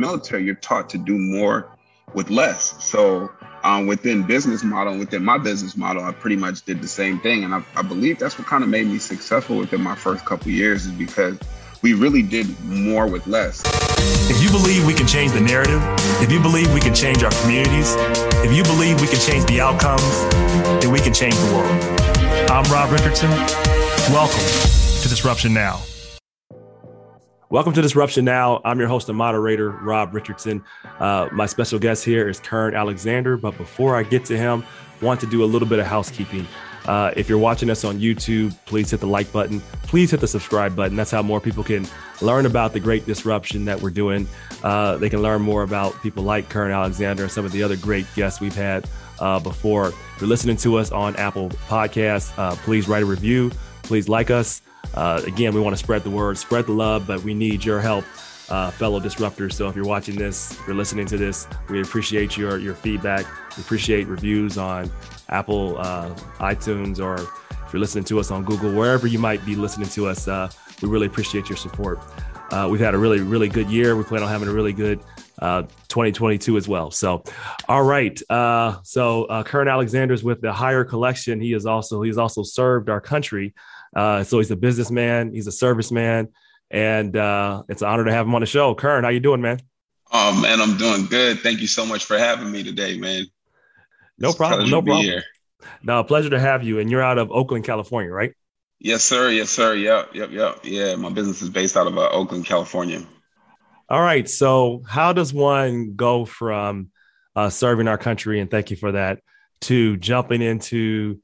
military, you're taught to do more with less. So um, within business model, within my business model, I pretty much did the same thing. And I, I believe that's what kind of made me successful within my first couple years is because we really did more with less. If you believe we can change the narrative, if you believe we can change our communities, if you believe we can change the outcomes, then we can change the world. I'm Rob Richardson. Welcome to Disruption Now. Welcome to Disruption Now. I'm your host and moderator, Rob Richardson. Uh, my special guest here is Kern Alexander. But before I get to him, want to do a little bit of housekeeping. Uh, if you're watching us on YouTube, please hit the like button. Please hit the subscribe button. That's how more people can learn about the great disruption that we're doing. Uh, they can learn more about people like Kern Alexander and some of the other great guests we've had uh, before. If you're listening to us on Apple Podcasts, uh, please write a review. Please like us. Uh, again, we want to spread the word, spread the love, but we need your help, uh, fellow disruptors. So if you're watching this, if you're listening to this, we appreciate your your feedback. We appreciate reviews on Apple, uh, iTunes, or if you're listening to us on Google, wherever you might be listening to us. Uh, we really appreciate your support. Uh, we've had a really, really good year. We plan on having a really good uh, 2022 as well. So, all right. Uh, so, uh, Kern Alexander's with the Higher Collection. He is also he's also served our country uh, so he's a businessman, he's a serviceman, and uh, it's an honor to have him on the show. Kern, how you doing, man? Oh man, I'm doing good. Thank you so much for having me today, man. No it's problem. No problem. Here. No, pleasure to have you. And you're out of Oakland, California, right? Yes, sir. Yes, sir. Yep, yep, yep. Yeah, my business is based out of uh, Oakland, California. All right. So, how does one go from uh, serving our country, and thank you for that, to jumping into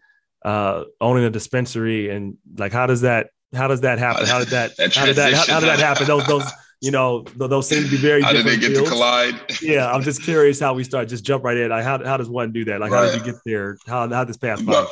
uh, owning a dispensary and like how does that how does that happen? How did that, that how did that how, how, did that happen? Those those you know those seem to be very how different. Did they get fields. to collide? yeah, I'm just curious how we start. Just jump right in. Like how how does one do that? Like right. how did you get there? How how this path? Well,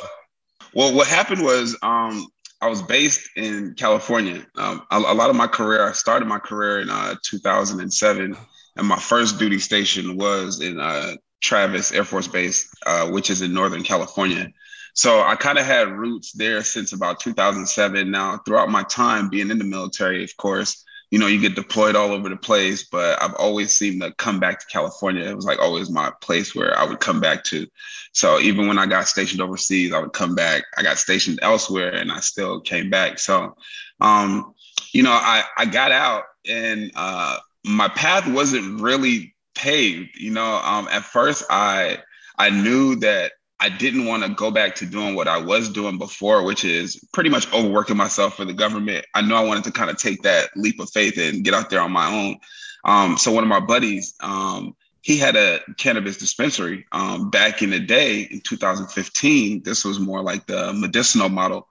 well, what happened was um, I was based in California. Um, a, a, lot of my career, I started my career in uh, 2007, and my first duty station was in uh, Travis Air Force Base, uh, which is in Northern California. So I kind of had roots there since about 2007. Now, throughout my time being in the military, of course, you know, you get deployed all over the place, but I've always seemed to come back to California. It was like always my place where I would come back to. So even when I got stationed overseas, I would come back. I got stationed elsewhere and I still came back. So, um, you know, I, I got out and uh, my path wasn't really paved. You know, um, at first I I knew that I didn't want to go back to doing what I was doing before, which is pretty much overworking myself for the government. I know I wanted to kind of take that leap of faith and get out there on my own. Um, so one of my buddies, um, he had a cannabis dispensary um, back in the day in 2015. This was more like the medicinal model.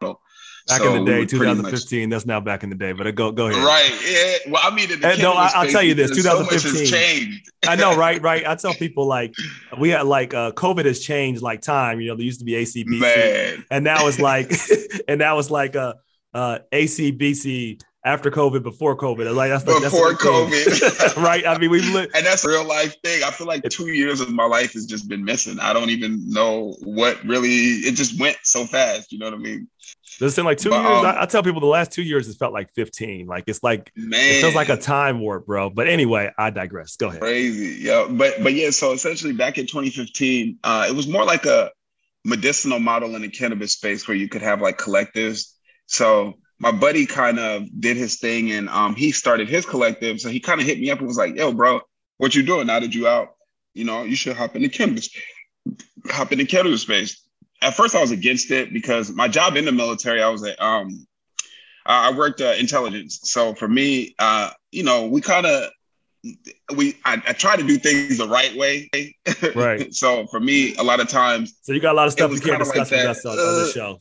Back so in the day, 2015. Much, that's now back in the day. But go go ahead. Right. Yeah. Well, I mean, no, I, will tell you this. 2015 so changed. I know, right? Right. I tell people like we had like uh, COVID has changed like time. You know, there used to be ACBC, Man. and now it's like, and now it's like a uh, uh, ACBC after COVID, before COVID. Like that's before that's COVID, right? I mean, we li- and that's a real life thing. I feel like two years of my life has just been missing. I don't even know what really. It just went so fast. You know what I mean? Does it seem like two but, years? Um, I, I, tell people the last two years has felt like 15. Like it's like man. it feels like a time warp, bro. But anyway, I digress. Go ahead. Crazy. Yeah. But but yeah, so essentially back in 2015, uh, it was more like a medicinal model in the cannabis space where you could have like collectives. So my buddy kind of did his thing and um, he started his collective. So he kind of hit me up and was like, yo, bro, what you doing now that you out? You know, you should hop in the cannabis, hop in the cannabis space at first I was against it because my job in the military, I was at um, I worked uh, intelligence. So for me, uh, you know, we kind of we I, I, try to do things the right way. Right. so for me, a lot of times. So you got a lot of stuff you can't discuss like with us on, uh, on the show.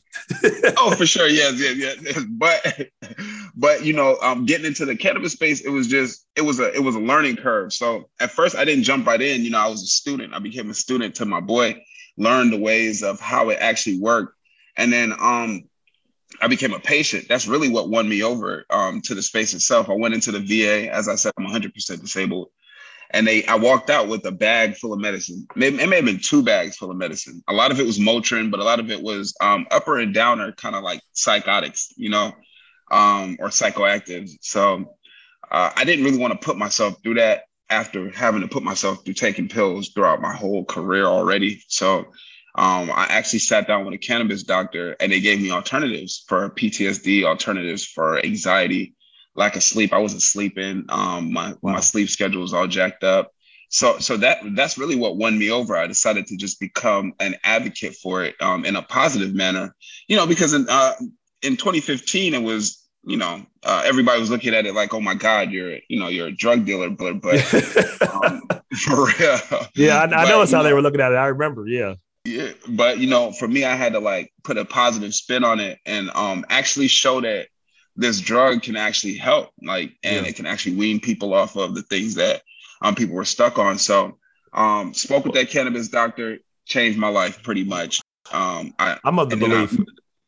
oh, for sure. Yes, yes, yes. But but you know, um, getting into the cannabis space, it was just it was a it was a learning curve. So at first, I didn't jump right in. You know, I was a student. I became a student to my boy learn the ways of how it actually worked. And then um, I became a patient. That's really what won me over um, to the space itself. I went into the VA. As I said, I'm 100% disabled. And they, I walked out with a bag full of medicine. It, it may have been two bags full of medicine. A lot of it was Motrin, but a lot of it was um, upper and downer, kind of like psychotics, you know, um, or psychoactives. So uh, I didn't really want to put myself through that. After having to put myself through taking pills throughout my whole career already. So um, I actually sat down with a cannabis doctor and they gave me alternatives for PTSD, alternatives for anxiety, lack of sleep. I wasn't sleeping. Um, my, wow. my sleep schedule was all jacked up. So, so that that's really what won me over. I decided to just become an advocate for it um, in a positive manner, you know, because in uh, in 2015 it was you know, uh, everybody was looking at it like, "Oh my God, you're, you know, you're a drug dealer." But, but um, for real, yeah, I, I know it's how know, they were looking at it. I remember, yeah, yeah. But you know, for me, I had to like put a positive spin on it and um actually show that this drug can actually help, like, and yeah. it can actually wean people off of the things that um people were stuck on. So, um, spoke with that cannabis doctor, changed my life pretty much. Um, I, I'm of the belief,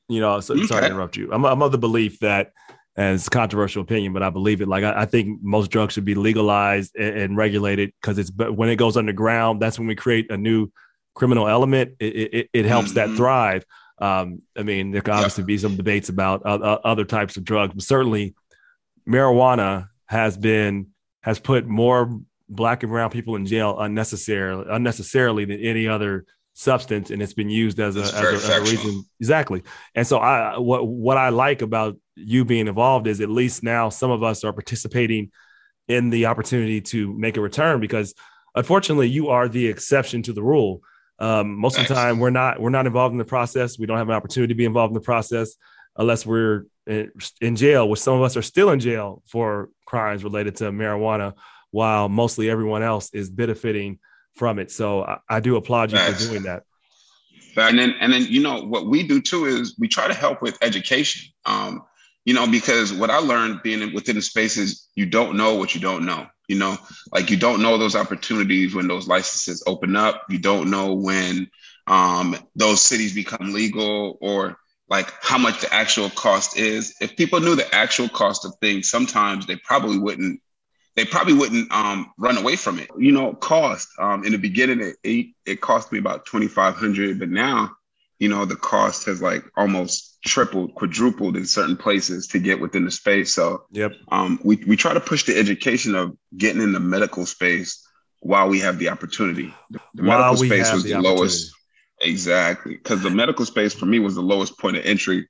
you know, so, okay. sorry to interrupt you. I'm, I'm of the belief that and it's a controversial opinion, but I believe it. Like I, I think most drugs should be legalized and, and regulated because it's but when it goes underground, that's when we create a new criminal element. It it, it helps mm-hmm. that thrive. Um, I mean, there could obviously yeah. be some debates about uh, uh, other types of drugs, but certainly marijuana has been has put more black and brown people in jail unnecessarily unnecessarily than any other substance and it's been used as a, as a, as a, reason. Exactly. And so i what what i like about you being involved is at least now some of us are participating in the opportunity to make a return because unfortunately you are the exception to the rule. Um, most of the time we're not we're not involved in the process. We don't have an opportunity to be involved in the process unless we're in jail which some of us are still in jail for crimes related to marijuana while mostly everyone else is benefiting from it. So I, I do applaud you for doing that. And then, and then, you know, what we do too is we try to help with education. Um, you know, because what I learned being within the spaces, you don't know what you don't know. You know, like you don't know those opportunities when those licenses open up. You don't know when um, those cities become legal or like how much the actual cost is. If people knew the actual cost of things, sometimes they probably wouldn't they probably wouldn't um, run away from it. You know, cost. Um, in the beginning, it, it, it cost me about twenty five hundred, but now, you know, the cost has like almost tripled, quadrupled in certain places to get within the space. So, yep. Um, we we try to push the education of getting in the medical space while we have the opportunity. The, the medical space was the, the lowest. Exactly, because the medical space for me was the lowest point of entry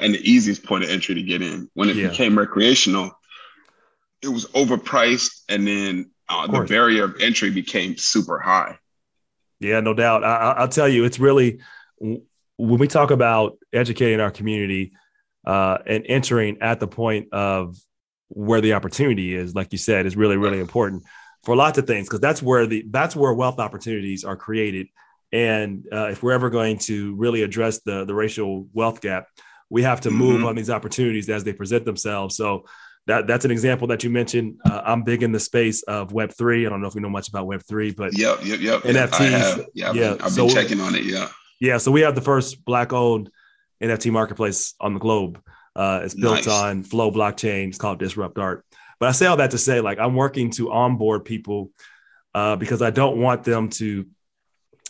and the easiest point of entry to get in. When it yeah. became recreational, it was overpriced, and then uh, the barrier of entry became super high. Yeah, no doubt. I, will tell you, it's really when we talk about educating our community uh, and entering at the point of where the opportunity is, like you said, is really really important for lots of things because that's where the that's where wealth opportunities are created. And uh, if we're ever going to really address the the racial wealth gap, we have to move mm-hmm. on these opportunities as they present themselves. So that that's an example that you mentioned. Uh, I'm big in the space of Web three. I don't know if you know much about Web three, but yep, yep, yep. NFTs. Yeah, I've, yeah. Been, I've so, been checking on it. Yeah, yeah. So we have the first black owned NFT marketplace on the globe. Uh, it's built nice. on Flow blockchain. It's called Disrupt Art. But I say all that to say, like, I'm working to onboard people uh, because I don't want them to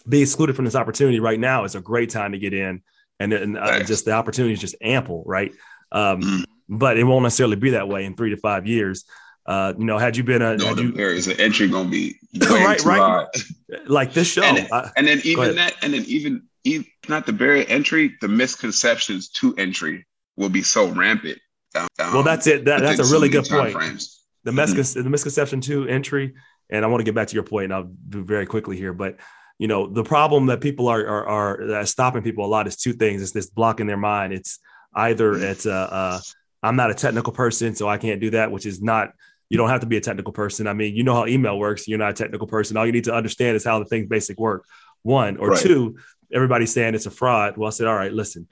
be excluded from this opportunity right now. It's a great time to get in, and, and uh, just the opportunity is just ample, right? Um, mm but it won't necessarily be that way in three to five years. Uh, you know, had you been a, no, the you, of entry gonna be right, right, like this show, and, I, and then even that, and then even, even not the barrier entry, the misconceptions to entry will be so rampant. Um, well, that's it. That, that's a really good point. Frames. The, mm-hmm. the misconception to entry, and I want to get back to your point, and I'll do very quickly here, but you know, the problem that people are are, are stopping people a lot is two things. It's this blocking their mind. It's either mm-hmm. it's a I'm not a technical person, so I can't do that, which is not, you don't have to be a technical person. I mean, you know how email works. You're not a technical person. All you need to understand is how the things basic work. One or right. two, everybody's saying it's a fraud. Well, I said, all right, listen,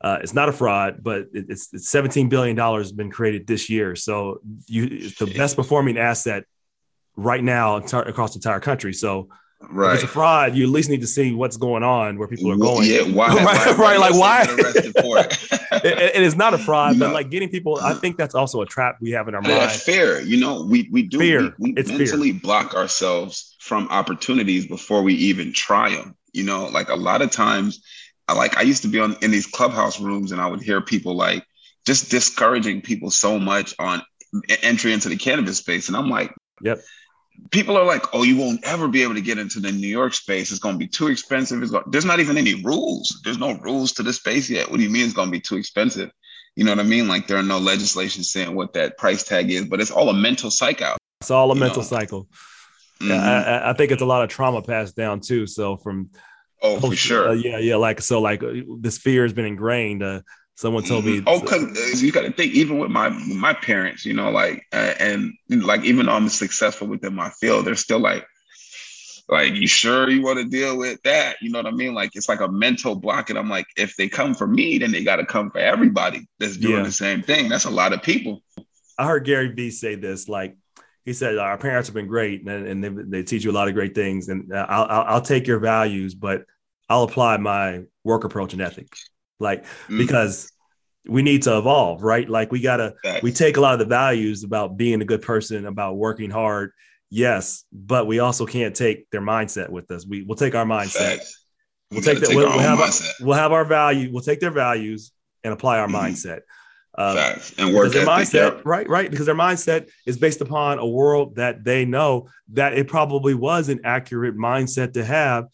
uh, it's not a fraud, but it's, it's 17 billion dollars been created this year. So you, the best performing asset right now across the entire country. So Right. If it's a fraud, you at least need to see what's going on where people are going. Yeah, why? right, why, right like why? it, it, it is not a fraud, no. but like getting people, I think that's also a trap we have in our mind. Fear. You know, we we do fear. we, we it's mentally fear. block ourselves from opportunities before we even try them. You know, like a lot of times, I like I used to be on in these clubhouse rooms, and I would hear people like just discouraging people so much on entry into the cannabis space, and I'm like, yep people are like, "Oh, you won't ever be able to get into the New York space. It's going to be too expensive." It's going, there's not even any rules. There's no rules to the space yet. What do you mean it's going to be too expensive? You know what I mean? Like there are no legislation saying what that price tag is, but it's all a mental cycle. out. It's all a mental know? cycle. Mm-hmm. Yeah, I, I, think it's a lot of trauma passed down too. So from oh, for sure, uh, yeah, yeah, like so, like uh, this fear has been ingrained. Uh, someone told me, oh, cause you got to think even with my my parents, you know, like uh, and like even though I'm successful within my field, they're still like, like you sure you want to deal with that? You know what I mean? Like it's like a mental block, and I'm like, if they come for me, then they got to come for everybody that's doing yeah. the same thing. That's a lot of people. I heard Gary Vee say this, like he said, our parents have been great and, and they, they teach you a lot of great things. And I'll, I'll, I'll, take your values, but I'll apply my work approach and ethic. Like, mm-hmm. because we need to evolve, right? Like we gotta, we take a lot of the values about being a good person, about working hard. Yes, but we also can't take their mindset with us. We will take our mindset. Facts. We'll take that. We'll, we'll, have our, we'll have our value. We'll take their values and apply our mm-hmm. mindset. Um, and work their mindset, yep. right, right, because their mindset is based upon a world that they know that it probably was an accurate mindset to have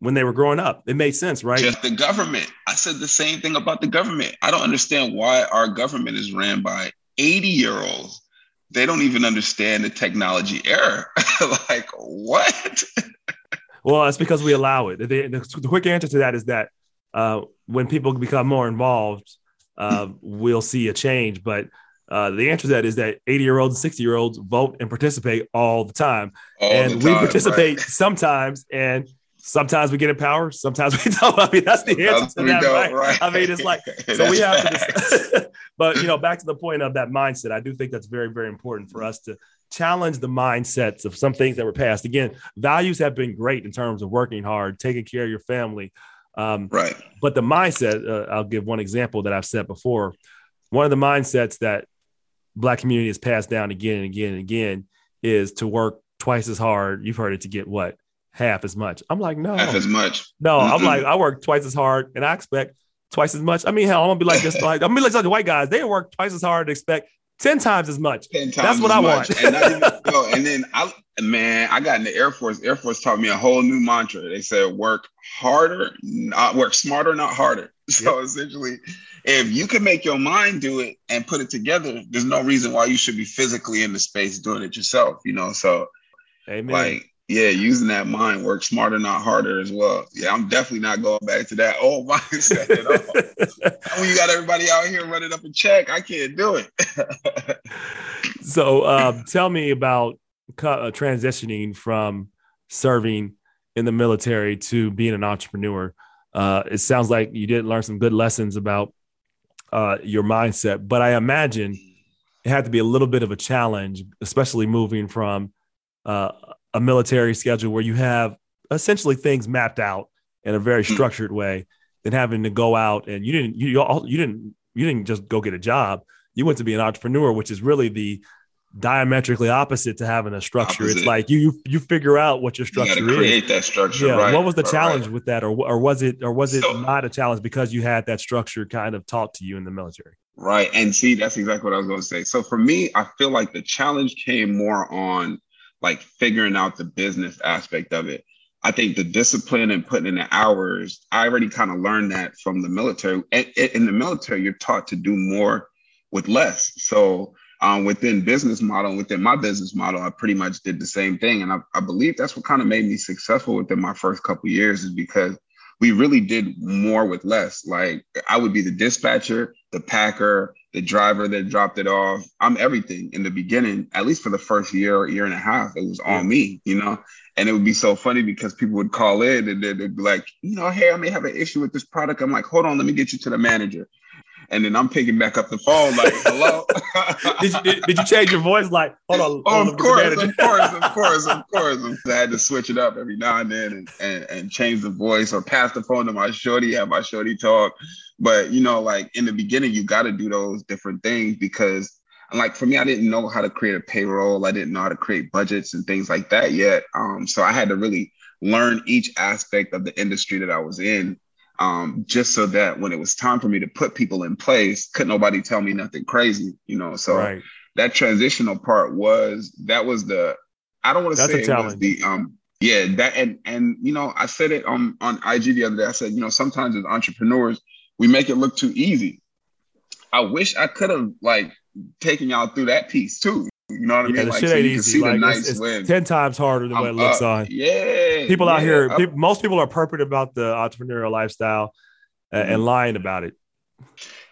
when they were growing up. It made sense, right? Just the government. I said the same thing about the government. I don't understand why our government is ran by 80 year olds. They don't even understand the technology era. like, what? well, it's because we allow it. The, the, the quick answer to that is that uh, when people become more involved, uh, we'll see a change. But uh, the answer to that is that 80 year olds and 60 year olds vote and participate all the time. All and the time, we participate right. sometimes, and sometimes we get in power, sometimes we don't. I mean, that's the answer to that, right? right? I mean, it's like, so we have to, but you know, back to the point of that mindset, I do think that's very, very important for us to challenge the mindsets of some things that were passed. Again, values have been great in terms of working hard, taking care of your family, um, right. But the mindset, uh, I'll give one example that I've said before. One of the mindsets that Black community has passed down again and again and again is to work twice as hard. You've heard it to get what? Half as much. I'm like, no. Half as much. No, mm-hmm. I'm like, I work twice as hard and I expect twice as much. I mean, hell, I'm gonna be like this. Like, I'm gonna be like some white guys. They work twice as hard and expect 10 times as much. 10 times That's what I much. want. and, yo, and then I man, I got in the Air Force. Air Force taught me a whole new mantra. They said work harder, not work smarter, not harder. So yep. essentially, if you can make your mind do it and put it together, there's no reason why you should be physically in the space doing it yourself, you know. So Amen. like yeah, using that mind, work smarter, not harder as well. Yeah, I'm definitely not going back to that old mindset at all. when you got everybody out here running up a check, I can't do it. so, um, tell me about uh, transitioning from serving in the military to being an entrepreneur. Uh, it sounds like you did learn some good lessons about uh, your mindset, but I imagine it had to be a little bit of a challenge, especially moving from uh, a military schedule where you have essentially things mapped out in a very hmm. structured way than having to go out and you didn't you you didn't you didn't just go get a job you went to be an entrepreneur which is really the diametrically opposite to having a structure opposite. it's like you, you you figure out what your structure you create is that structure yeah right, what was the right, challenge right. with that or, or was it or was it so, not a challenge because you had that structure kind of taught to you in the military right and see that's exactly what i was going to say so for me i feel like the challenge came more on like figuring out the business aspect of it. I think the discipline and putting in the hours, I already kind of learned that from the military. In the military, you're taught to do more with less. So um, within business model, within my business model, I pretty much did the same thing. And I, I believe that's what kind of made me successful within my first couple years is because we really did more with less. Like I would be the dispatcher, the packer, the driver that dropped it off. I'm everything in the beginning, at least for the first year or year and a half. It was on me, you know? And it would be so funny because people would call in and they'd be like, you know, hey, I may have an issue with this product. I'm like, hold on, let me get you to the manager. And then I'm picking back up the phone, like, hello. did, you, did, did, you change your voice? Like, hold on. Oh, of, course, of course, of course, of course, I had to switch it up every now and then and, and, and change the voice or pass the phone to my shorty, have my shorty talk but you know, like in the beginning, you got to do those different things because, like for me, I didn't know how to create a payroll. I didn't know how to create budgets and things like that yet. Um, so I had to really learn each aspect of the industry that I was in, um, just so that when it was time for me to put people in place, couldn't nobody tell me nothing crazy, you know. So right. that transitional part was that was the I don't want to say it was the um yeah that and and you know I said it on on IG the other day. I said you know sometimes as entrepreneurs we make it look too easy. I wish I could have like taken y'all through that piece too. You know what I mean? like, shit so ain't easy. Like, it's, it's ten times harder than I'm what it looks on. Yeah, people yeah, out here, people, most people are perfect about the entrepreneurial lifestyle uh, mm-hmm. and lying about it.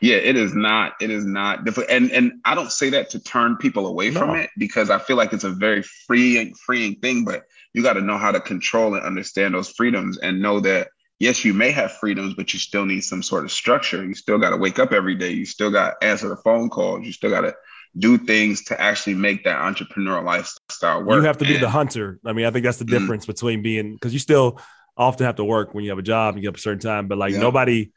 Yeah, it is not. It is not difficult, and and I don't say that to turn people away no. from it because I feel like it's a very freeing, freeing thing. But you got to know how to control and understand those freedoms, and know that yes, you may have freedoms, but you still need some sort of structure. You still got to wake up every day. You still got to answer the phone calls. You still got to do things to actually make that entrepreneurial lifestyle work. You have to be and, the hunter. I mean, I think that's the mm. difference mm-hmm. between being because you still often have to work when you have a job and you get up a certain time, but like yeah. nobody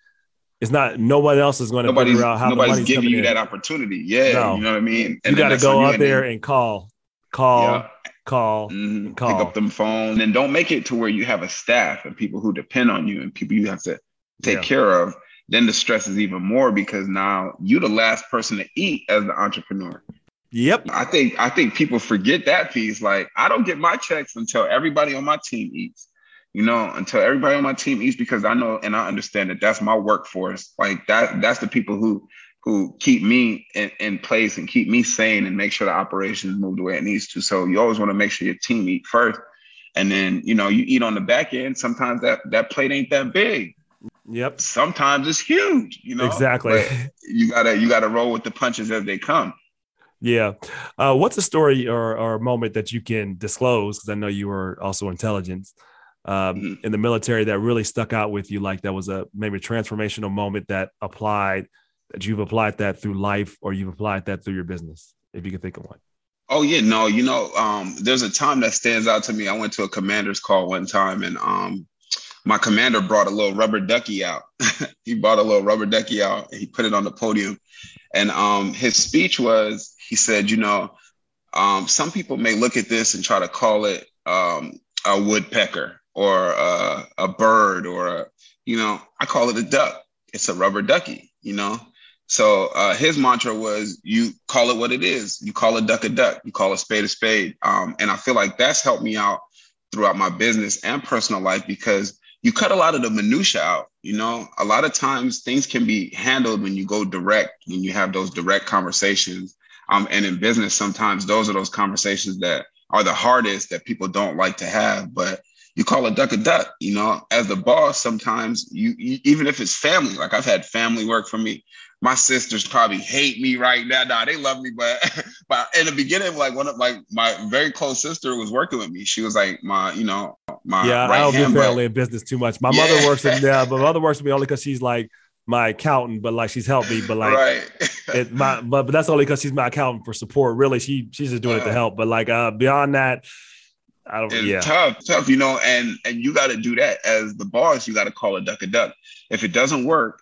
it's not no one else is going to figure out how nobody's giving you in. that opportunity. Yeah, no. you know what I mean. And you got to go out there and call, call, yeah. Call, mm-hmm. call. Pick up them phone, and don't make it to where you have a staff and people who depend on you and people you have to take yeah. care of. Then the stress is even more because now you're the last person to eat as the entrepreneur. Yep. I think I think people forget that piece. Like I don't get my checks until everybody on my team eats you know, until everybody on my team eats because I know and I understand that that's my workforce. Like that, that's the people who who keep me in, in place and keep me sane and make sure the operations move the way it needs to. So you always want to make sure your team eat first. And then, you know, you eat on the back end. Sometimes that that plate ain't that big. Yep. Sometimes it's huge, you know. Exactly. But you gotta you gotta roll with the punches as they come. Yeah. Uh, what's a story or, or a moment that you can disclose? Because I know you were also intelligence um, mm-hmm. in the military that really stuck out with you? Like that was a maybe a transformational moment that applied that you've applied that through life or you've applied that through your business, if you can think of one. Oh yeah, no, you know, um, there's a time that stands out to me. I went to a commander's call one time, and um, my commander brought a little rubber ducky out. he brought a little rubber ducky out, and he put it on the podium. And um, his speech was, he said, you know, um, some people may look at this and try to call it um, a woodpecker, or a, a bird or a, you know, I call it a duck. It's a rubber ducky, you know. So uh, his mantra was, "You call it what it is. You call a duck a duck. You call a spade a spade." Um, and I feel like that's helped me out throughout my business and personal life because you cut a lot of the minutia out. You know, a lot of times things can be handled when you go direct, when you have those direct conversations. Um, and in business, sometimes those are those conversations that are the hardest that people don't like to have. But you call a duck a duck. You know, as the boss, sometimes you, you, even if it's family, like I've had family work for me. My sisters probably hate me right now. Nah, they love me, but but in the beginning, like one of like my very close sister was working with me. She was like my, you know, my yeah. Right I don't do family in business too much. My yeah. mother works in there, but my mother works with me only because she's like my accountant, but like she's helped me. But like, right. it, my but, but that's only because she's my accountant for support. Really, she she's just doing uh, it to help. But like uh beyond that, I don't. It's yeah. tough, tough, you know, and and you got to do that as the boss. You got to call a duck a duck. If it doesn't work,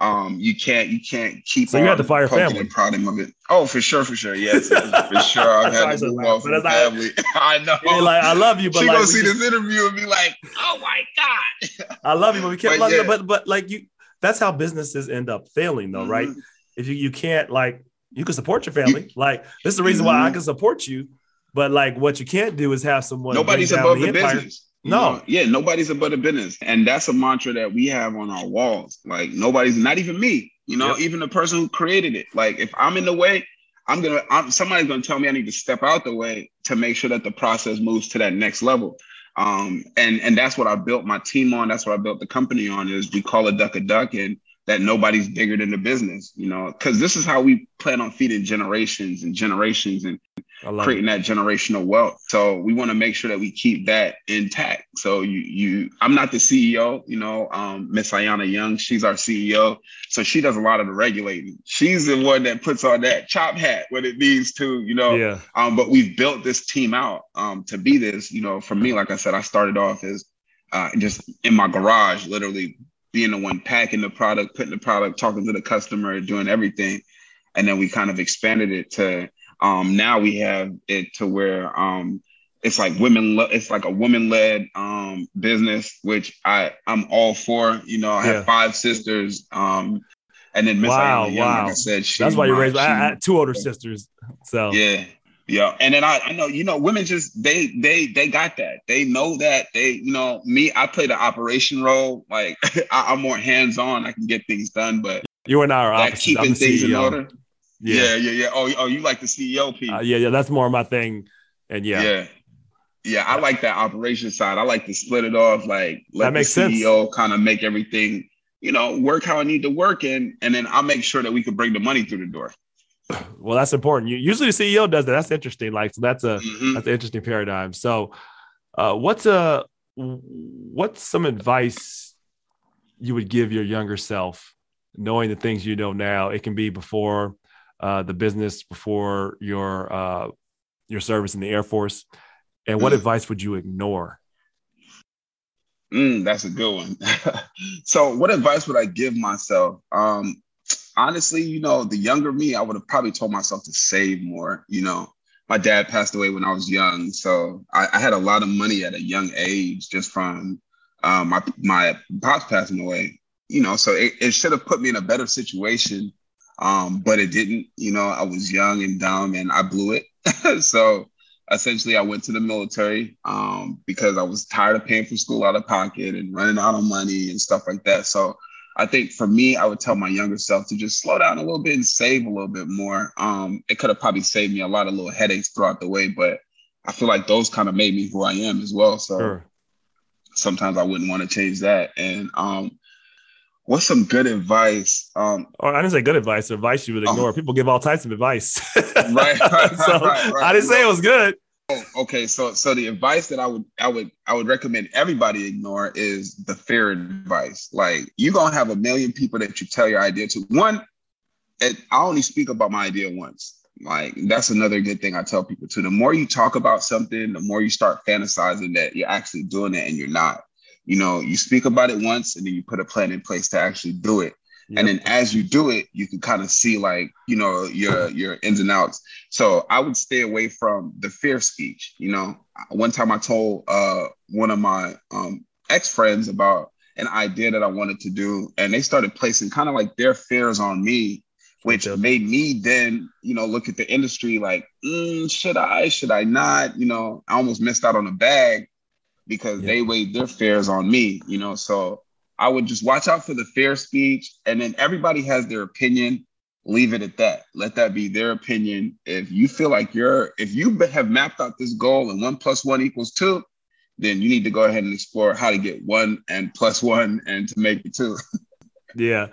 um, you can't you can't keep. So you had to fire family. And proud of it. Oh, for sure, for sure, yes, for sure. I've had to move off from family. I know. Yeah, like I love you, but she like, gonna see just, this interview and be like, "Oh my god." I love you, but we can't. But, yeah. but but like you, that's how businesses end up failing, though, mm-hmm. right? If you you can't like you can support your family. You, like this is the reason mm-hmm. why I mm-hmm. can support you but like what you can't do is have someone. Nobody's above the, the business. No, know? yeah, nobody's above the business, and that's a mantra that we have on our walls. Like nobody's, not even me. You know, yep. even the person who created it. Like if I'm in the way, I'm gonna. I'm, somebody's gonna tell me I need to step out the way to make sure that the process moves to that next level. Um, and and that's what I built my team on. That's what I built the company on. Is we call a duck a duck, and that nobody's bigger than the business. You know, because this is how we plan on feeding generations and generations and creating it. that generational wealth. So we want to make sure that we keep that intact. So you you I'm not the CEO, you know, um Miss Ayana Young, she's our CEO. So she does a lot of the regulating. She's the one that puts on that chop hat when it needs to, you know. Yeah. Um, but we've built this team out um to be this, you know, for me, like I said, I started off as uh, just in my garage, literally being the one packing the product, putting the product, talking to the customer, doing everything. And then we kind of expanded it to um, now we have it to where um, it's like women. It's like a woman-led um, business, which I I'm all for. You know, I yeah. have five sisters. Um, and then Miss wow, Young, wow. Like I said, she, that's why you raised. I, I, two older sisters. So yeah, Yeah, and then I, I know you know women just they they they got that. They know that. They you know me I play the operation role. Like I, am more hands on I can get things done but you and I are opposite. keeping things in order? Yeah. yeah yeah yeah. Oh oh you like the CEO piece uh, yeah yeah. That's more my thing. And yeah. Yeah. Yeah I like that operation side. I like to split it off like let that makes the CEO kind of make everything you know work how I need to work and and then I'll make sure that we can bring the money through the door well, that's important. Usually the CEO does that. That's interesting. Like, so that's a mm-hmm. that's an interesting paradigm. So, uh, what's a what's some advice you would give your younger self, knowing the things you know now? It can be before uh, the business, before your uh, your service in the Air Force, and what mm. advice would you ignore? Mm, that's a good one. so, what advice would I give myself? Um, honestly, you know, the younger me, I would have probably told myself to save more. You know, my dad passed away when I was young, so I, I had a lot of money at a young age just from um, my my pops passing away. You know, so it, it should have put me in a better situation, um, but it didn't. You know, I was young and dumb, and I blew it. so essentially, I went to the military um, because I was tired of paying for school out of pocket and running out of money and stuff like that. So I think for me, I would tell my younger self to just slow down a little bit and save a little bit more. Um, it could have probably saved me a lot of little headaches throughout the way, but I feel like those kind of made me who I am as well. So sure. sometimes I wouldn't want to change that. And um, what's some good advice? Um, oh, I didn't say good advice. Advice you would um, ignore. Um, People give all types of advice. right, right, so right, right, I didn't say it was good. Oh, okay, so so the advice that I would I would I would recommend everybody ignore is the fear advice. Like you're gonna have a million people that you tell your idea to. One, it, I only speak about my idea once. Like that's another good thing I tell people too. The more you talk about something, the more you start fantasizing that you're actually doing it and you're not. You know, you speak about it once and then you put a plan in place to actually do it. Yep. And then as you do it, you can kind of see like, you know, your your ins and outs. So I would stay away from the fear speech. You know, one time I told uh, one of my um, ex friends about an idea that I wanted to do, and they started placing kind of like their fears on me, which made me then, you know, look at the industry like, mm, should I, should I not? You know, I almost missed out on a bag because they weighed their fears on me. You know, so I would just watch out for the fair speech, and then everybody has their opinion. Leave it at that. Let that be their opinion. If you feel like you're, if you have mapped out this goal and one plus one equals two, then you need to go ahead and explore how to get one and plus one and to make it two. yeah,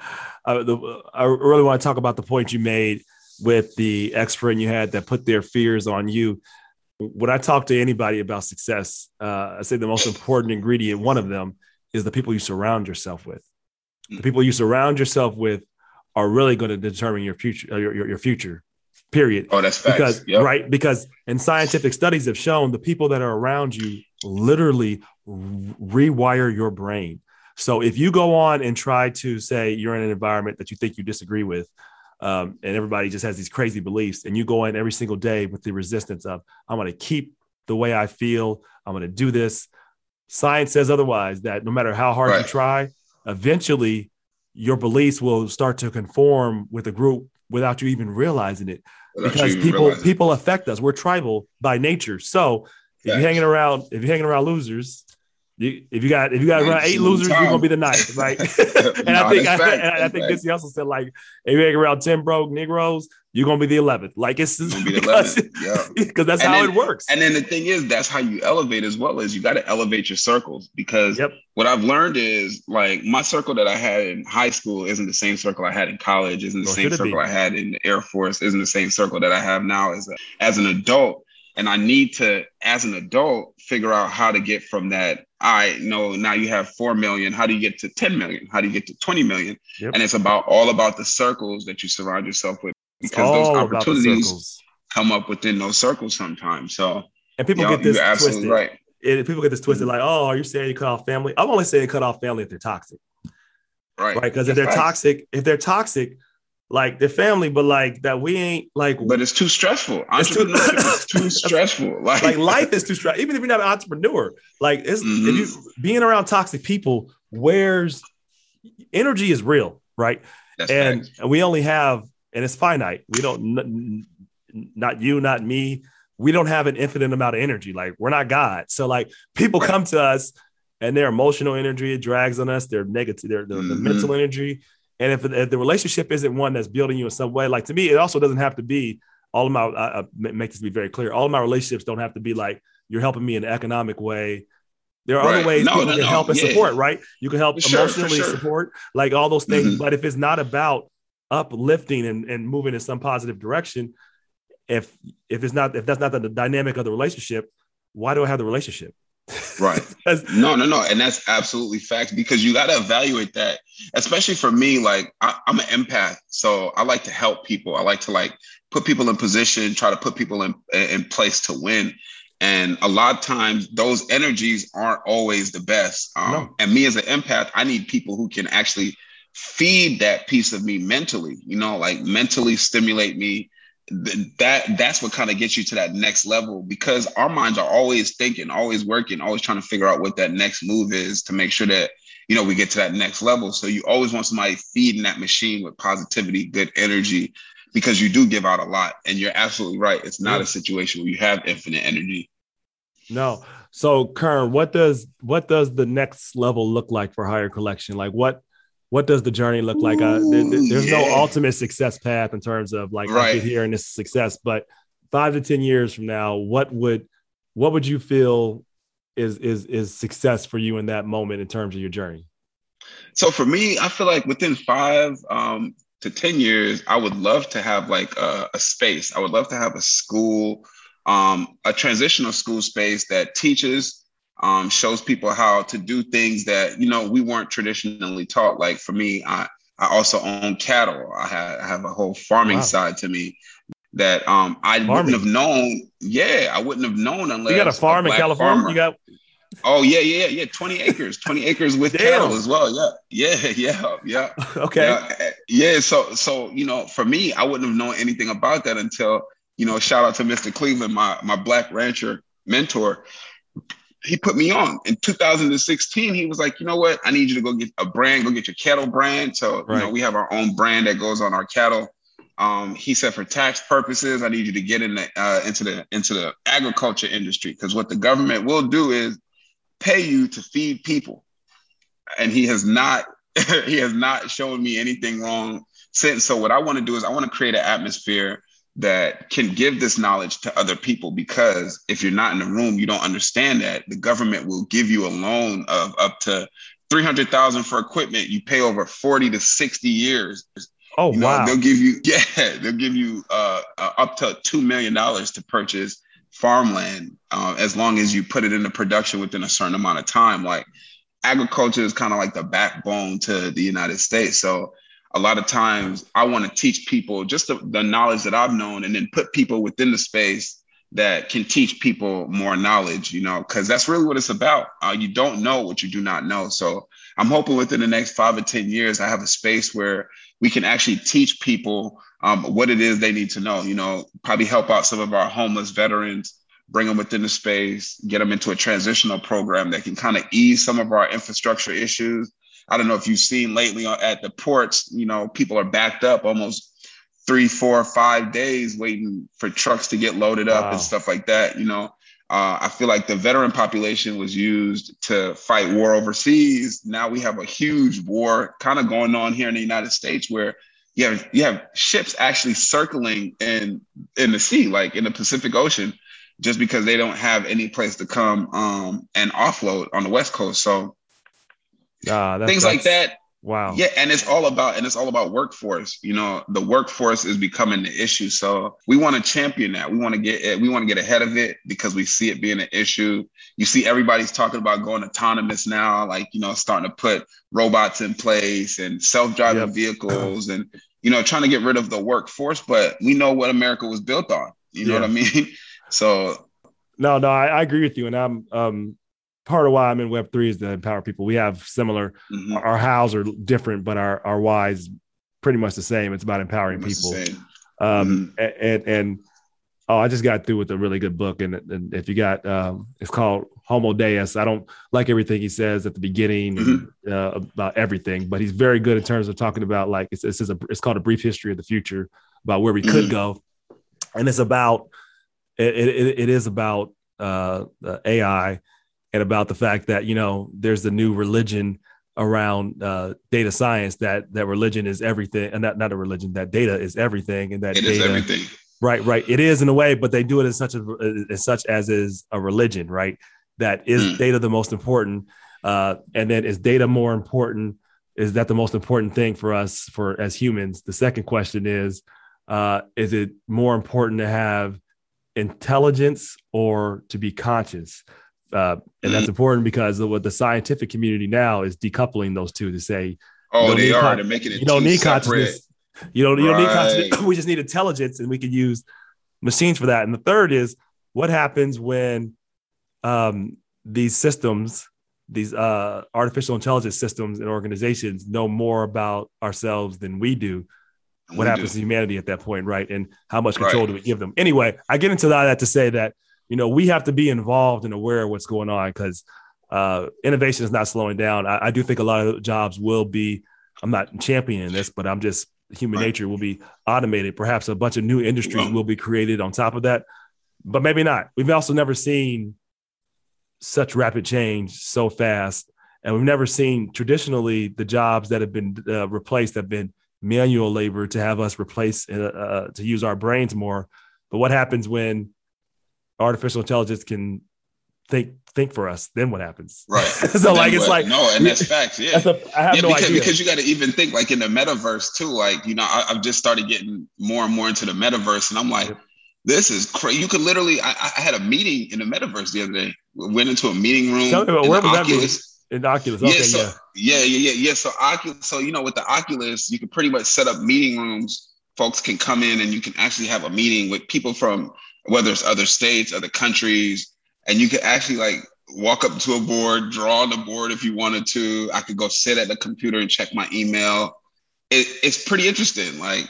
uh, the, I really want to talk about the point you made with the ex friend you had that put their fears on you. When I talk to anybody about success, uh, I say the most important ingredient, one of them, is the people you surround yourself with. The people you surround yourself with are really going to determine your future, uh, your, your, your future. Period. Oh, that's facts. because yep. right because in scientific studies have shown the people that are around you literally rewire your brain. So if you go on and try to say you're in an environment that you think you disagree with, um, and everybody just has these crazy beliefs, and you go in every single day with the resistance of I'm going to keep the way I feel, I'm going to do this, Science says otherwise, that no matter how hard right. you try, eventually your beliefs will start to conform with a group without you even realizing it. Without because people people affect us. We're tribal by nature. So if you're hanging around, if you're hanging around losers, you, if you got if you got around eight losers, you're gonna be the ninth, right? and no, I think I, and I think this also said like if you hang around ten broke Negroes, you're gonna be the eleventh. Like it's just because, yeah. because that's and how then, it works. And then the thing is, that's how you elevate as well as you got to elevate your circles because yep. what I've learned is like my circle that I had in high school isn't the same circle I had in college, isn't the same circle I had in the Air Force, isn't the same circle that I have now as a, as an adult. And I need to, as an adult, figure out how to get from that I know now you have 4 million. How do you get to 10 million? How do you get to 20 million? Yep. And it's about all about the circles that you surround yourself with because those opportunities come up within those circles sometimes. So, and people you know, get this twisted. Right. It, people get this twisted like, oh, are you saying you cut off family? I'm only saying cut off family if they're toxic. Right. Right. Because if they're right. toxic, if they're toxic, like the family, but like that we ain't like. But it's too stressful. Entrepreneurship too, is too stressful. Like, like life is too stressful. Even if you're not an entrepreneur, like it's mm-hmm. if you being around toxic people, wears energy is real, right? That's and we only have, and it's finite. We don't, not you, not me, we don't have an infinite amount of energy. Like we're not God. So like people come to us and their emotional energy it drags on us. Their negative, their, their, mm-hmm. mental energy. And if, if, the relationship isn't one that's building you in some way, like to me, it also doesn't have to be all of my. I, I make this be very clear. All of my relationships don't have to be like you're helping me in an economic way. There are right. other ways no, people no, can no. help and yeah. support, right? You can help sure, emotionally sure. support, like all those things. Mm-hmm. But if it's not about uplifting and, and moving in some positive direction, if if it's not if that's not the dynamic of the relationship, why do I have the relationship? Right. no, no, no. And that's absolutely fact because you got to evaluate that, especially for me. Like, I, am an empath. So I like to help people. I like to like put people in position, try to put people in, in place to win. And a lot of times those energies aren't always the best. Um, no. And me as an empath, I need people who can actually feed that piece of me mentally, you know, like mentally stimulate me, that that's what kind of gets you to that next level because our minds are always thinking always working always trying to figure out what that next move is to make sure that you know we get to that next level. So you always want somebody feeding that machine with positivity good energy because you do give out a lot. And you're absolutely right. It's not a situation where you have infinite energy. No. So kern what does what does the next level look like for higher collection? Like what what does the journey look like? Uh, there, there's yeah. no ultimate success path in terms of like right. Here and this is success, but five to ten years from now, what would what would you feel is is is success for you in that moment in terms of your journey? So for me, I feel like within five um, to ten years, I would love to have like a, a space. I would love to have a school, um, a transitional school space that teaches um, shows people how to do things that you know we weren't traditionally taught. Like for me, I I also own cattle. I have, I have a whole farming wow. side to me that um, I farming. wouldn't have known. Yeah, I wouldn't have known unless you got a farm a in California. Farmer. You got. Oh yeah, yeah, yeah. Twenty acres, twenty acres with Damn. cattle as well. Yeah, yeah, yeah, yeah. okay. Yeah, yeah. So, so you know, for me, I wouldn't have known anything about that until you know. Shout out to Mr. Cleveland, my my black rancher mentor he put me on in 2016. He was like, you know what? I need you to go get a brand, go get your cattle brand. So, right. you know, we have our own brand that goes on our cattle. Um, he said, for tax purposes, I need you to get in the, uh, into the into the agriculture industry because what the government will do is pay you to feed people, and he has not he has not shown me anything wrong since. So, what I want to do is I want to create an atmosphere that can give this knowledge to other people because if you're not in the room you don't understand that. The government will give you a loan of up to 300,000 for equipment. You pay over 40 to 60 years. Oh you know, wow. they'll give you yeah they'll give you uh, uh, up to 2 million dollars to purchase farmland uh, as long as you put it into production within a certain amount of time. Like agriculture is kind of like the backbone to the United States. So a lot of times I want to teach people just the, the, knowledge that I've known and then put people within the space that can teach people more knowledge, you know, because that's really what it's about. Uh, you don't know what you do not know. So I'm hoping within the next five or 10 years, I have a space where we can actually teach people um, what it is they need to know, you know, probably help out some of our homeless veterans, bring them within the space, get them into a transitional program that can kind of ease some of our infrastructure issues I don't know if you've seen lately at the ports, you know, people are backed up almost three, four, five days waiting for trucks to get loaded up wow. and stuff like that. You know, uh, I feel like the veteran population was used to fight war overseas. Now we have a huge war kind of going on here in the United States where you have you have ships actually circling in in the sea, like in the Pacific Ocean, just because they don't have any place to come um, and offload on the West Coast. So uh, things like that. Wow. Yeah, and it's all about and it's all about workforce. You know, the workforce is becoming the issue. So we want to champion that. We want to get it, we want to get ahead of it because we see it being an issue. You see everybody's talking about going autonomous now, like you know, starting to put robots in place and self-driving yep. vehicles and you know, trying to get rid of the workforce, but we know what America was built on. You know yeah. what I mean? So no, no, I, I, agree with you. And I'm um part of why I'm in Web three is to empower people. We have similar, mm-hmm. our hows are different, but our our whys pretty much the same. It's about empowering people. Um, mm-hmm. and, and oh, I just got through with a really good book, and, and if you got, um, it's called Homo Deus. I don't like everything he says at the beginning mm-hmm. uh, about everything, but he's very good in terms of talking about like it's it's, a, it's called a brief history of the future about where we could mm-hmm. go, and it's about it, it, it is about uh, AI and about the fact that you know there's the new religion around uh, data science that that religion is everything and not not a religion that data is everything and that it data, everything. Right right. It is in a way but they do it as such a as such as is a religion right? That is mm. data the most important uh, and then is data more important? Is that the most important thing for us for as humans? The second question is uh, is it more important to have intelligence or to be conscious uh, and that's mm-hmm. important because what the scientific community now is decoupling those two to say, oh, they are. Con- They're making it. You don't need separate. consciousness. You don't. You don't need consciousness. we just need intelligence, and we can use machines for that. And the third is what happens when um, these systems, these uh, artificial intelligence systems and organizations know more about ourselves than we do. What we happens do. to humanity at that point, right? And how much control right. do we give them? Anyway, I get into that to say that you know, we have to be involved and aware of what's going on because uh, innovation is not slowing down. I, I, do think a lot of jobs will be. I'm not championing this, but I'm just human right. nature will be automated. Perhaps a bunch of new industries will be created on top of that, but maybe not. We've also never seen such rapid change so fast, and we've never seen traditionally the jobs that have been uh, replaced have been manual labor to have us replace uh, uh to use our brains more. But what happens when artificial intelligence can think think for us, then what happens? Right. so like what? it's like no, and that's facts. Yeah, that's a, I have yeah, no because, idea. because you got to even think like in the metaverse too. Like you know, I, have just started getting more and more into the metaverse, and I'm like, this is crazy. You could literally. I, I, had a meeting in the metaverse the other day. We went into a meeting room. Tell me about where was Oculus. that? In Oculus. Okay, yeah, so, yeah. Yeah, yeah, yeah, yeah. So Oculus. So you know, with the Oculus, you can pretty much set up meeting rooms. Folks can come in and you can actually have a meeting with people from whether it's other states, other countries, and you could actually like walk up to a board, draw on the board if you wanted to. I could go sit at the computer and check my email. It, it's pretty interesting. Like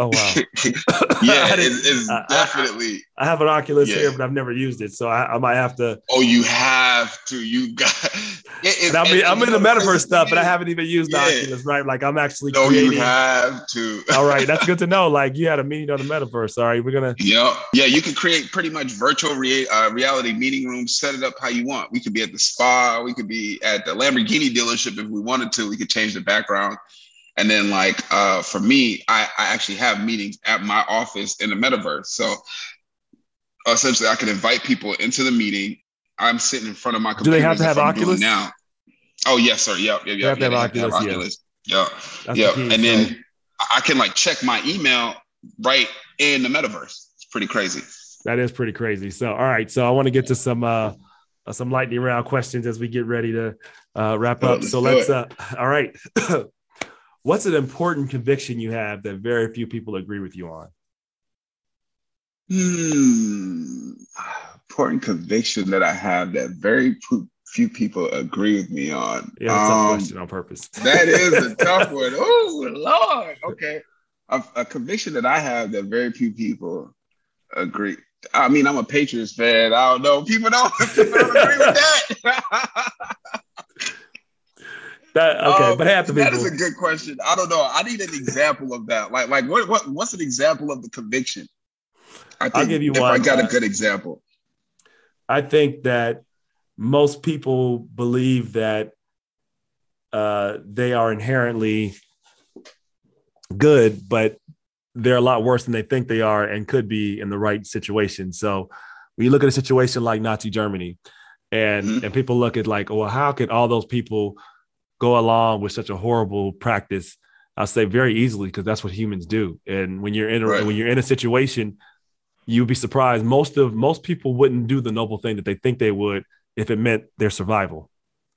Oh wow! yeah, it, it's I, definitely. I, I, have an Oculus yeah. here, but I've never used it, so I, I, might have to. Oh, you have to. You got. It, I mean, I'm in the metaverse stuff, but I haven't even used yeah. the Oculus, right? Like I'm actually. No, creating... you have to. all right, that's good to know. Like you had a meeting on the metaverse. All right, we're gonna. Yeah, yeah. You can create pretty much virtual rea- uh, reality meeting rooms. Set it up how you want. We could be at the spa. We could be at the Lamborghini dealership if we wanted to. We could change the background and then like uh, for me, I, I actually have meetings at my office in the metaverse. So essentially I can invite people into the meeting. I'm sitting in front of my computer. Do they have to have Oculus now? Oh yes, sir. Yep, yep, yep. Have, have Oculus, Oculus. Yeah. Yep. yep. And then so. I can like check my email right in the metaverse. It's pretty crazy. That is pretty crazy. So all right. So I want to get to some uh some lightning round questions as we get ready to uh, wrap up. Oh, so let's uh all right. what's an important conviction you have that very few people agree with you on? Hmm. Important conviction that I have that very few people agree with me on. Yeah, that's um, a question on purpose. that is a tough one. Oh Lord. Okay. A, a, conviction that I have that very few people agree. I mean, I'm a Patriots fan. I don't know. People don't, people don't agree with that. That, okay, um, but half the people. That is a good question. I don't know. I need an example of that. Like, like what, what what's an example of the conviction? I will give you one. I got a good example. I think that most people believe that uh, they are inherently good, but they're a lot worse than they think they are and could be in the right situation. So when you look at a situation like Nazi Germany, and mm-hmm. and people look at like, well, how could all those people go along with such a horrible practice i'll say very easily because that's what humans do and when you're in a, right. when you're in a situation you'd be surprised most of most people wouldn't do the noble thing that they think they would if it meant their survival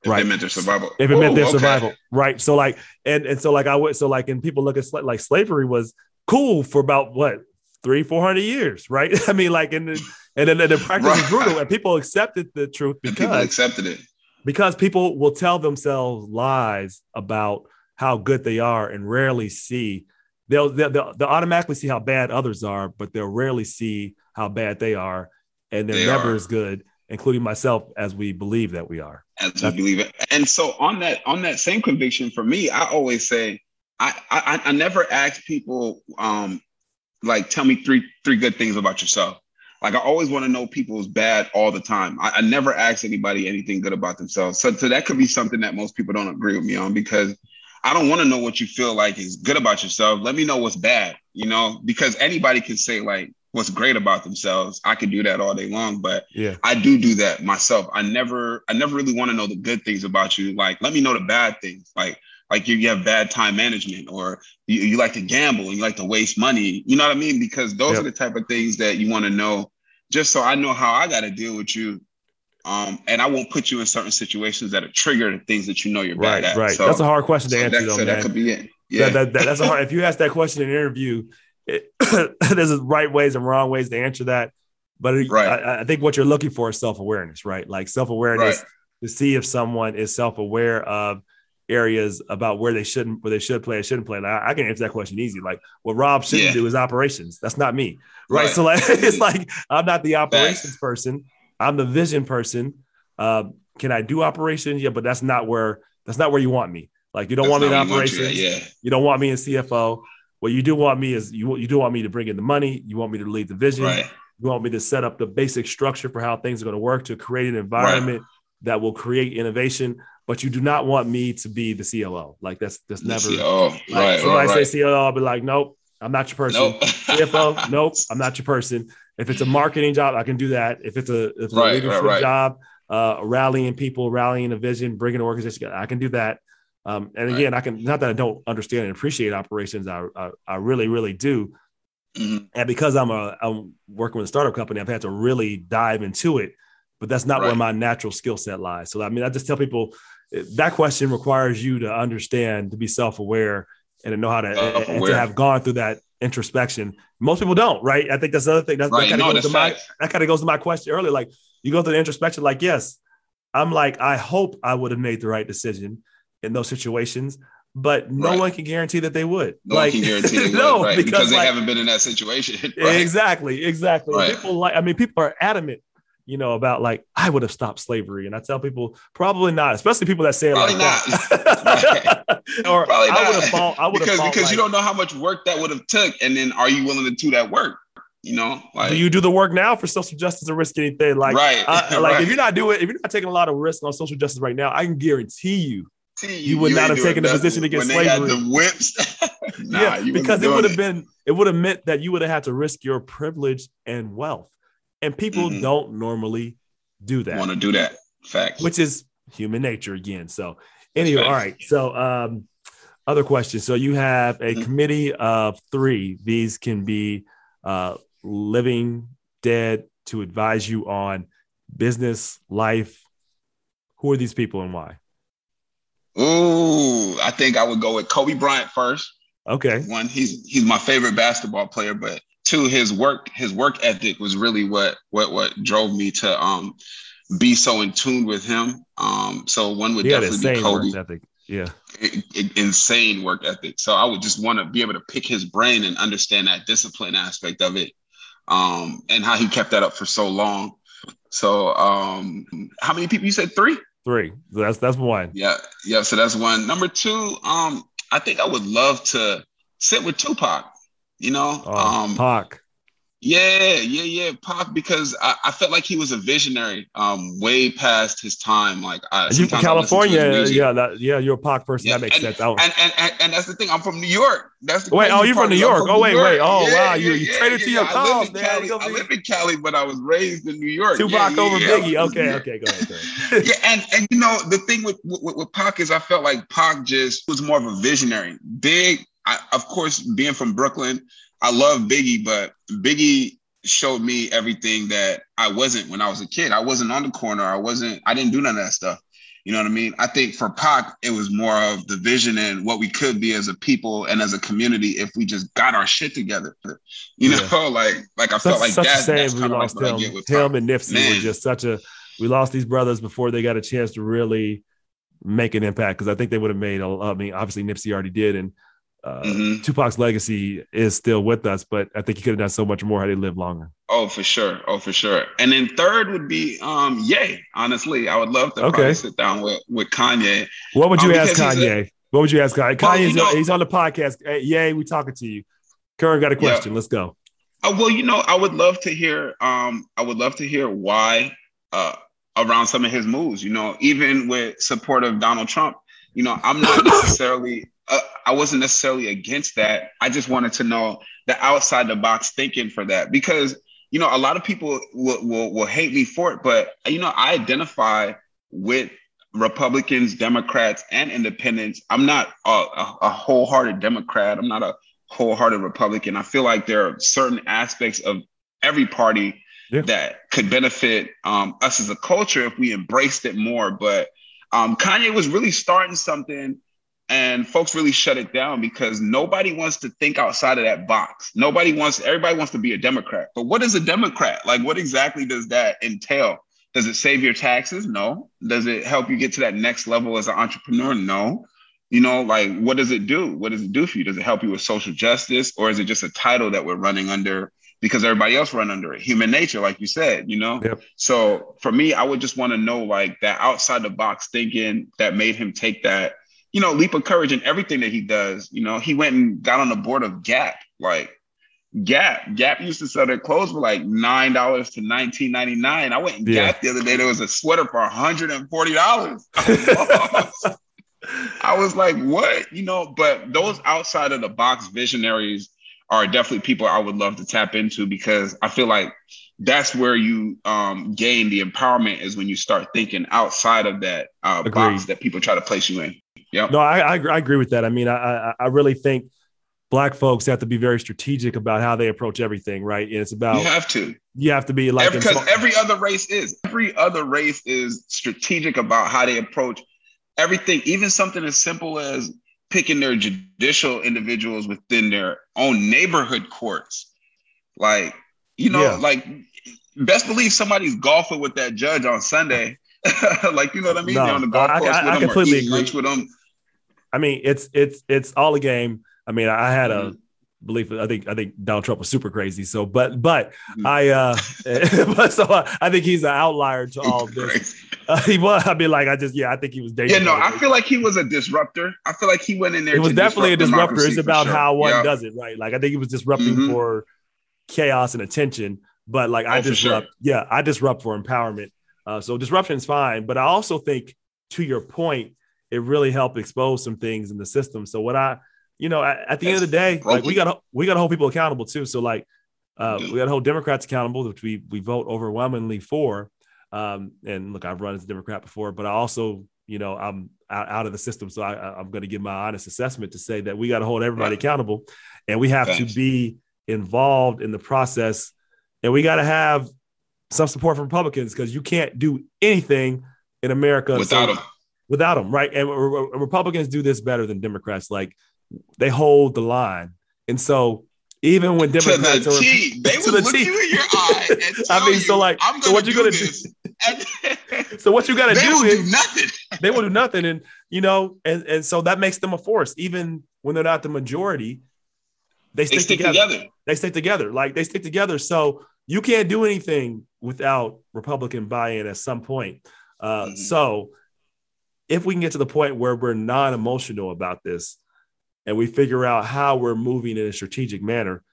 if right. it meant their survival. If it Ooh, meant their oh, okay. survival. Right. So like, and, and so like I would, so like, and people look at like slavery was cool for about what, three, 400 years. Right. I mean, like, and then, and then the practice right. was brutal and people accepted the truth because and people accepted it because people will tell themselves lies about how good they are and rarely see they'll, they'll, they'll, automatically see how bad others are but they'll rarely see how bad they are and they're they never are. as good including myself as we believe that we are. As we believe it. And so on that on that same conviction for me i always say i i, I never ask people um like tell me three three good things about yourself like I always want to know people's bad all the time. I, I, never ask anybody anything good about themselves. So, so that could be something that most people don't agree with me on because I don't want to know what you feel like is good about yourself. Let me know what's bad, you know, because anybody can say like what's great about themselves. I could do that all day long, but yeah, I do do that myself. I never, I never really want to know the good things about you. Like, let me know the bad things. Like, like you, you have bad time management or you, you like to gamble and you like to waste money. You know what I mean? Because those yep. are the type of things that you want to know just so I know how I got to deal with you. Um, and I won't put you in certain situations that are trigger the things that you know you're right, bad at. Right, so, that's a hard question to so answer. That, though, so man. that could be it. Yeah, that, that, that's a hard. if you ask that question in an interview, it, there's right ways and wrong ways to answer that. But right. I, I, think what you're looking for is self awareness, right? Like self awareness right. to see if someone is self aware of areas about where they shouldn't, where they should play and shouldn't play. Like, I can answer that question easy. Like what Rob shouldn't yeah. do is operations. That's not me, right? right. So like it's like I'm not the operations person. I'm the vision person. Uh, can I do operations? Yeah, but that's not where that's not where you want me. Like you don't that's want me in operations. You, yeah. you don't want me in CFO. What you do want me is you you do want me to bring in the money. You want me to lead the vision. Right. You want me to set up the basic structure for how things are going to work to create an environment right. that will create innovation but you do not want me to be the CLO. Like that's that's never. Oh, like, right. Somebody right. say CLO, I'll be like, nope, I'm not your person. Nope. CFO, nope, I'm not your person. If it's a marketing job, I can do that. If it's a, if it's right, a leadership right, job, uh, rallying people, rallying a vision, bringing an organization, I can do that. Um, and again, I can not that I don't understand and appreciate operations, I I, I really really do. Mm-hmm. And because I'm a I'm working with a startup company, I've had to really dive into it. But that's not where my natural skill set lies. So I mean, I just tell people that question requires you to understand to be self-aware and to know how to, and to have gone through that introspection. Most people don't, right? I think that's the other thing. That's, right. that kind of no, goes to my that kind of goes to my question earlier. Like you go through the introspection, like, yes, I'm like, I hope I would have made the right decision in those situations, but no right. one can guarantee that they would. No like, one can guarantee they no, would, right? because, because, they like, haven't been in that situation. Right? Exactly, exactly. People like, I mean, people are adamant you know, about like I would have stopped slavery, and I tell people probably not, especially people that say it probably like not. that. or probably I would have fought. I would because because like, you don't know how much work that would have took, and then are you willing to do that work? You know, like, do you do the work now for social justice or risk anything? Like, right, I, uh, like right. if you're not doing, if you're not taking a lot of risk on social justice right now, I can guarantee you, you, would you not have taken the position against slavery. the whips, nah, yeah, because it would have been, it would have meant that you would have had to risk your privilege and wealth, and people mm-hmm. don't normally do that. Want to do that. Fact. Which is human nature again. So anyway, all right. So um other questions. So you have a mm-hmm. committee of three. These can be uh living, dead to advise you on business, life. Who are these people and why? Ooh, I think I would go with Kobe Bryant first. Okay. One, he's he's my favorite basketball player, but two, his work his work ethic was really what what what drove me to um be so in tune with him. Um, so one would definitely be Kobe. Work ethic. Yeah, insane work ethic. So I would just want to be able to pick his brain and understand that discipline aspect of it, um, and how he kept that up for so long. So, um, how many people you said? Three. Three. That's that's one. Yeah, yeah. So that's one. Number two. Um, I think I would love to sit with Tupac. You know, oh, um, Pac. Yeah, yeah, yeah, Pac. Because I, I felt like he was a visionary, um, way past his time. Like, I, you from California, yeah, that, yeah, you're a Pac person. Yeah, that makes and, sense. And, and, and and that's the thing. I'm from New York. That's the wait. Oh, you're from New York. From oh, wait, wait. Oh, yeah, wow. You you yeah, traded to your cause, man. Cali, I live in Cali, but I was raised in New York. Tupac over Biggie. Okay, okay, go ahead. Go ahead. yeah, and and you know the thing with, with with Pac is I felt like Pac just was more of a visionary. Big, I, of course, being from Brooklyn. I love Biggie, but Biggie showed me everything that I wasn't when I was a kid. I wasn't on the corner. I wasn't, I didn't do none of that stuff. You know what I mean? I think for Pac, it was more of the vision and what we could be as a people and as a community if we just got our shit together. You yeah. know, like like I such, felt like such that, that's we lost him. Him and Nipsey Man. were just such a we lost these brothers before they got a chance to really make an impact because I think they would have made a I mean, obviously Nipsey already did and uh, mm-hmm. Tupac's legacy is still with us, but I think he could have done so much more had he lived longer. Oh, for sure. Oh, for sure. And then third would be um Ye. Honestly, I would love to okay. sit down with with Kanye. What would you um, ask Kanye? A, what would you ask Kanye? Kanye's well, you know, he's on the podcast. Hey, Ye, we talking to you. Curran got a question. Yeah. Let's go. Uh, well, you know, I would love to hear. Um, I would love to hear why uh, around some of his moves. You know, even with support of Donald Trump. You know, I'm not necessarily. Uh, I wasn't necessarily against that. I just wanted to know the outside the box thinking for that because you know a lot of people will, will, will hate me for it, but you know I identify with Republicans, Democrats, and independents. I'm not a, a, a wholehearted Democrat. I'm not a wholehearted Republican. I feel like there are certain aspects of every party yeah. that could benefit um, us as a culture if we embraced it more. But um, Kanye was really starting something, and folks really shut it down because nobody wants to think outside of that box. Nobody wants. Everybody wants to be a Democrat. But what is a Democrat? Like, what exactly does that entail? Does it save your taxes? No. Does it help you get to that next level as an entrepreneur? No you know like what does it do what does it do for you does it help you with social justice or is it just a title that we're running under because everybody else run under it human nature like you said you know yep. so for me i would just want to know like that outside the box thinking that made him take that you know leap of courage in everything that he does you know he went and got on the board of gap like Gap. Gap used to sell their clothes for like nine dollars to nineteen ninety nine. I went and yeah. Gap the other day. There was a sweater for hundred and forty dollars. I was like, what? You know, but those outside of the box visionaries are definitely people I would love to tap into because I feel like that's where you um, gain the empowerment is when you start thinking outside of that uh, box that people try to place you in. Yeah. No, I, I, I agree with that. I mean, I, I really think black folks have to be very strategic about how they approach everything, right? And it's about you have to. You have to be like because every other race is every other race is strategic about how they approach everything, even something as simple as picking their judicial individuals within their own neighborhood courts. Like, you know, yeah. like best believe somebody's golfing with that judge on Sunday. like, you know what I mean? No, on the golf course I, I, with I completely agree. with them. I mean, it's it's it's all a game. I mean, I had a mm-hmm belief I think I think Donald Trump was super crazy. So, but but mm. I uh, but so I, I, think he's an outlier to all this. Uh, he was. I mean, like I just yeah, I think he was dangerous. Yeah, no, I feel like he was a disruptor. I feel like he went in there. It was definitely a disruptor. It's about sure. how one yeah. does it, right? Like I think he was disrupting mm-hmm. for chaos and attention. But like oh, I disrupt, sure. yeah, I disrupt for empowerment. Uh, so disruption is fine, but I also think to your point, it really helped expose some things in the system. So what I you know, at, at the That's end of the day, broken. like we got we got to hold people accountable too. So like, uh, we got to hold Democrats accountable, which we we vote overwhelmingly for. Um, and look, I've run as a Democrat before, but I also, you know, I'm out, out of the system, so I, am going to give my honest assessment to say that we got to hold everybody right. accountable, and we have to be involved in the process, and we got to have some support from Republicans because you can't do anything in America without so, them. Without them, right? And Republicans do this better than Democrats. Like they hold the line. And so even when Democrats to the are, T, they would the look T. you in your eye I mean, so like, so what you gonna do? so what you gotta do is do nothing. they will do nothing, and you know, and and so that makes them a force, even when they're not the majority. They stick, they stick together. together. They stick together. Like they stick together. So you can't do anything without Republican buy-in at some point. Uh, mm-hmm. So if we can get to the point where we're non-emotional about this, and we figure out how we're moving in a strategic manner,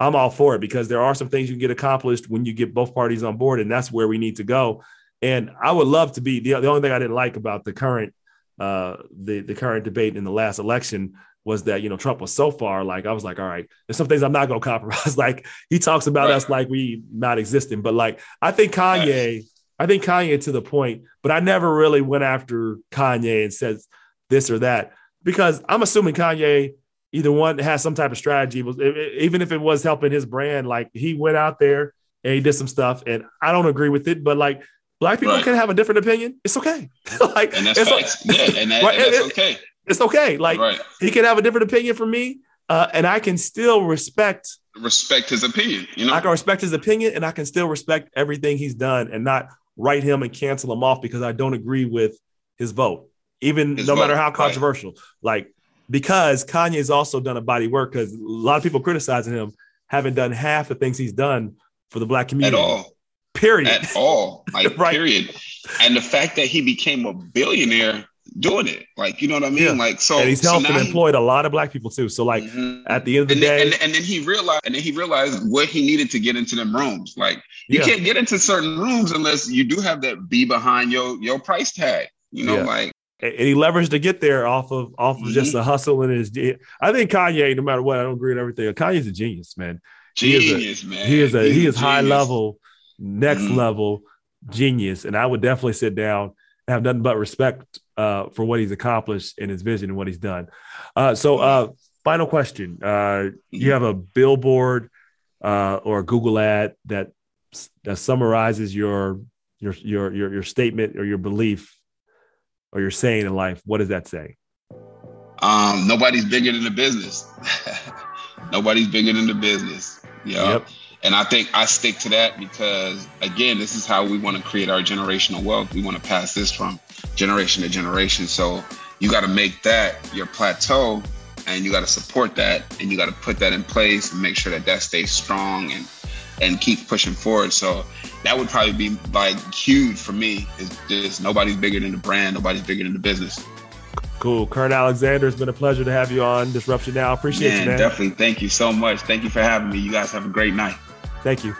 I'm all for it because there are some things you can get accomplished when you get both parties on board, and that's where we need to go. And I would love to be the, the only thing I didn't like about the current uh, the the current debate in the last election was that you know Trump was so far like I was like all right there's some things I'm not gonna compromise like he talks about right. us like we not existing but like I think Kanye. I think Kanye to the point but I never really went after Kanye and said this or that because I'm assuming Kanye either one has some type of strategy. Even if it was helping his brand, like he went out there and he did some stuff, and I don't agree with it, but like black people right. can have a different opinion. It's okay. like and that's it's yeah, and, that, right? and that's okay. It's okay. Like right. he can have a different opinion from me, uh, and I can still respect respect his opinion. You know, I can respect his opinion, and I can still respect everything he's done, and not write him and cancel him off because I don't agree with his vote even no matter how controversial. Right. Like because Kanye's also done a body work because a lot of people criticizing him haven't done half the things he's done for the black community at all. Period. At all. Like right. period. And the fact that he became a billionaire doing it. Like, you know what I mean? Yeah. Like, so and he's so helped and employed he, a lot of black people too. So, like, mm-hmm. at the end of the and day, then, and, and, then he realized, and then he realized what he needed to get into them rooms. Like, you yeah. can't get into certain rooms unless you do have that be behind your your price tag. You know, yeah. like. And he leveraged to get there off of off of mm-hmm. just a hustle and his. I think Kanye, no matter what, I don't agree with everything. Kanye's a genius, man. Genius, he a, man. He is a He's he is high level, next mm-hmm. level genius, and I would definitely sit down and have nothing but respect uh, for what he's accomplished in his vision and what he's done. Uh, so, uh, final question: uh, You have a billboard uh, or a Google ad that that summarizes your your your your your statement or your belief or your saying in life. What does that say? Um, nobody's bigger than the business. nobody's bigger than the business. Yep. And I think I stick to that because, again, this is how we want to create our generational wealth. We want to pass this from generation to generation. So you got to make that your plateau and you got to support that and you got to put that in place and make sure that that stays strong and and keep pushing forward. So that would probably be like huge for me. Is just nobody's bigger than the brand, nobody's bigger than the business. Cool. Kern Alexander, it's been a pleasure to have you on Disruption Now. Appreciate man, you, man. Definitely. Thank you so much. Thank you for having me. You guys have a great night. Thank you.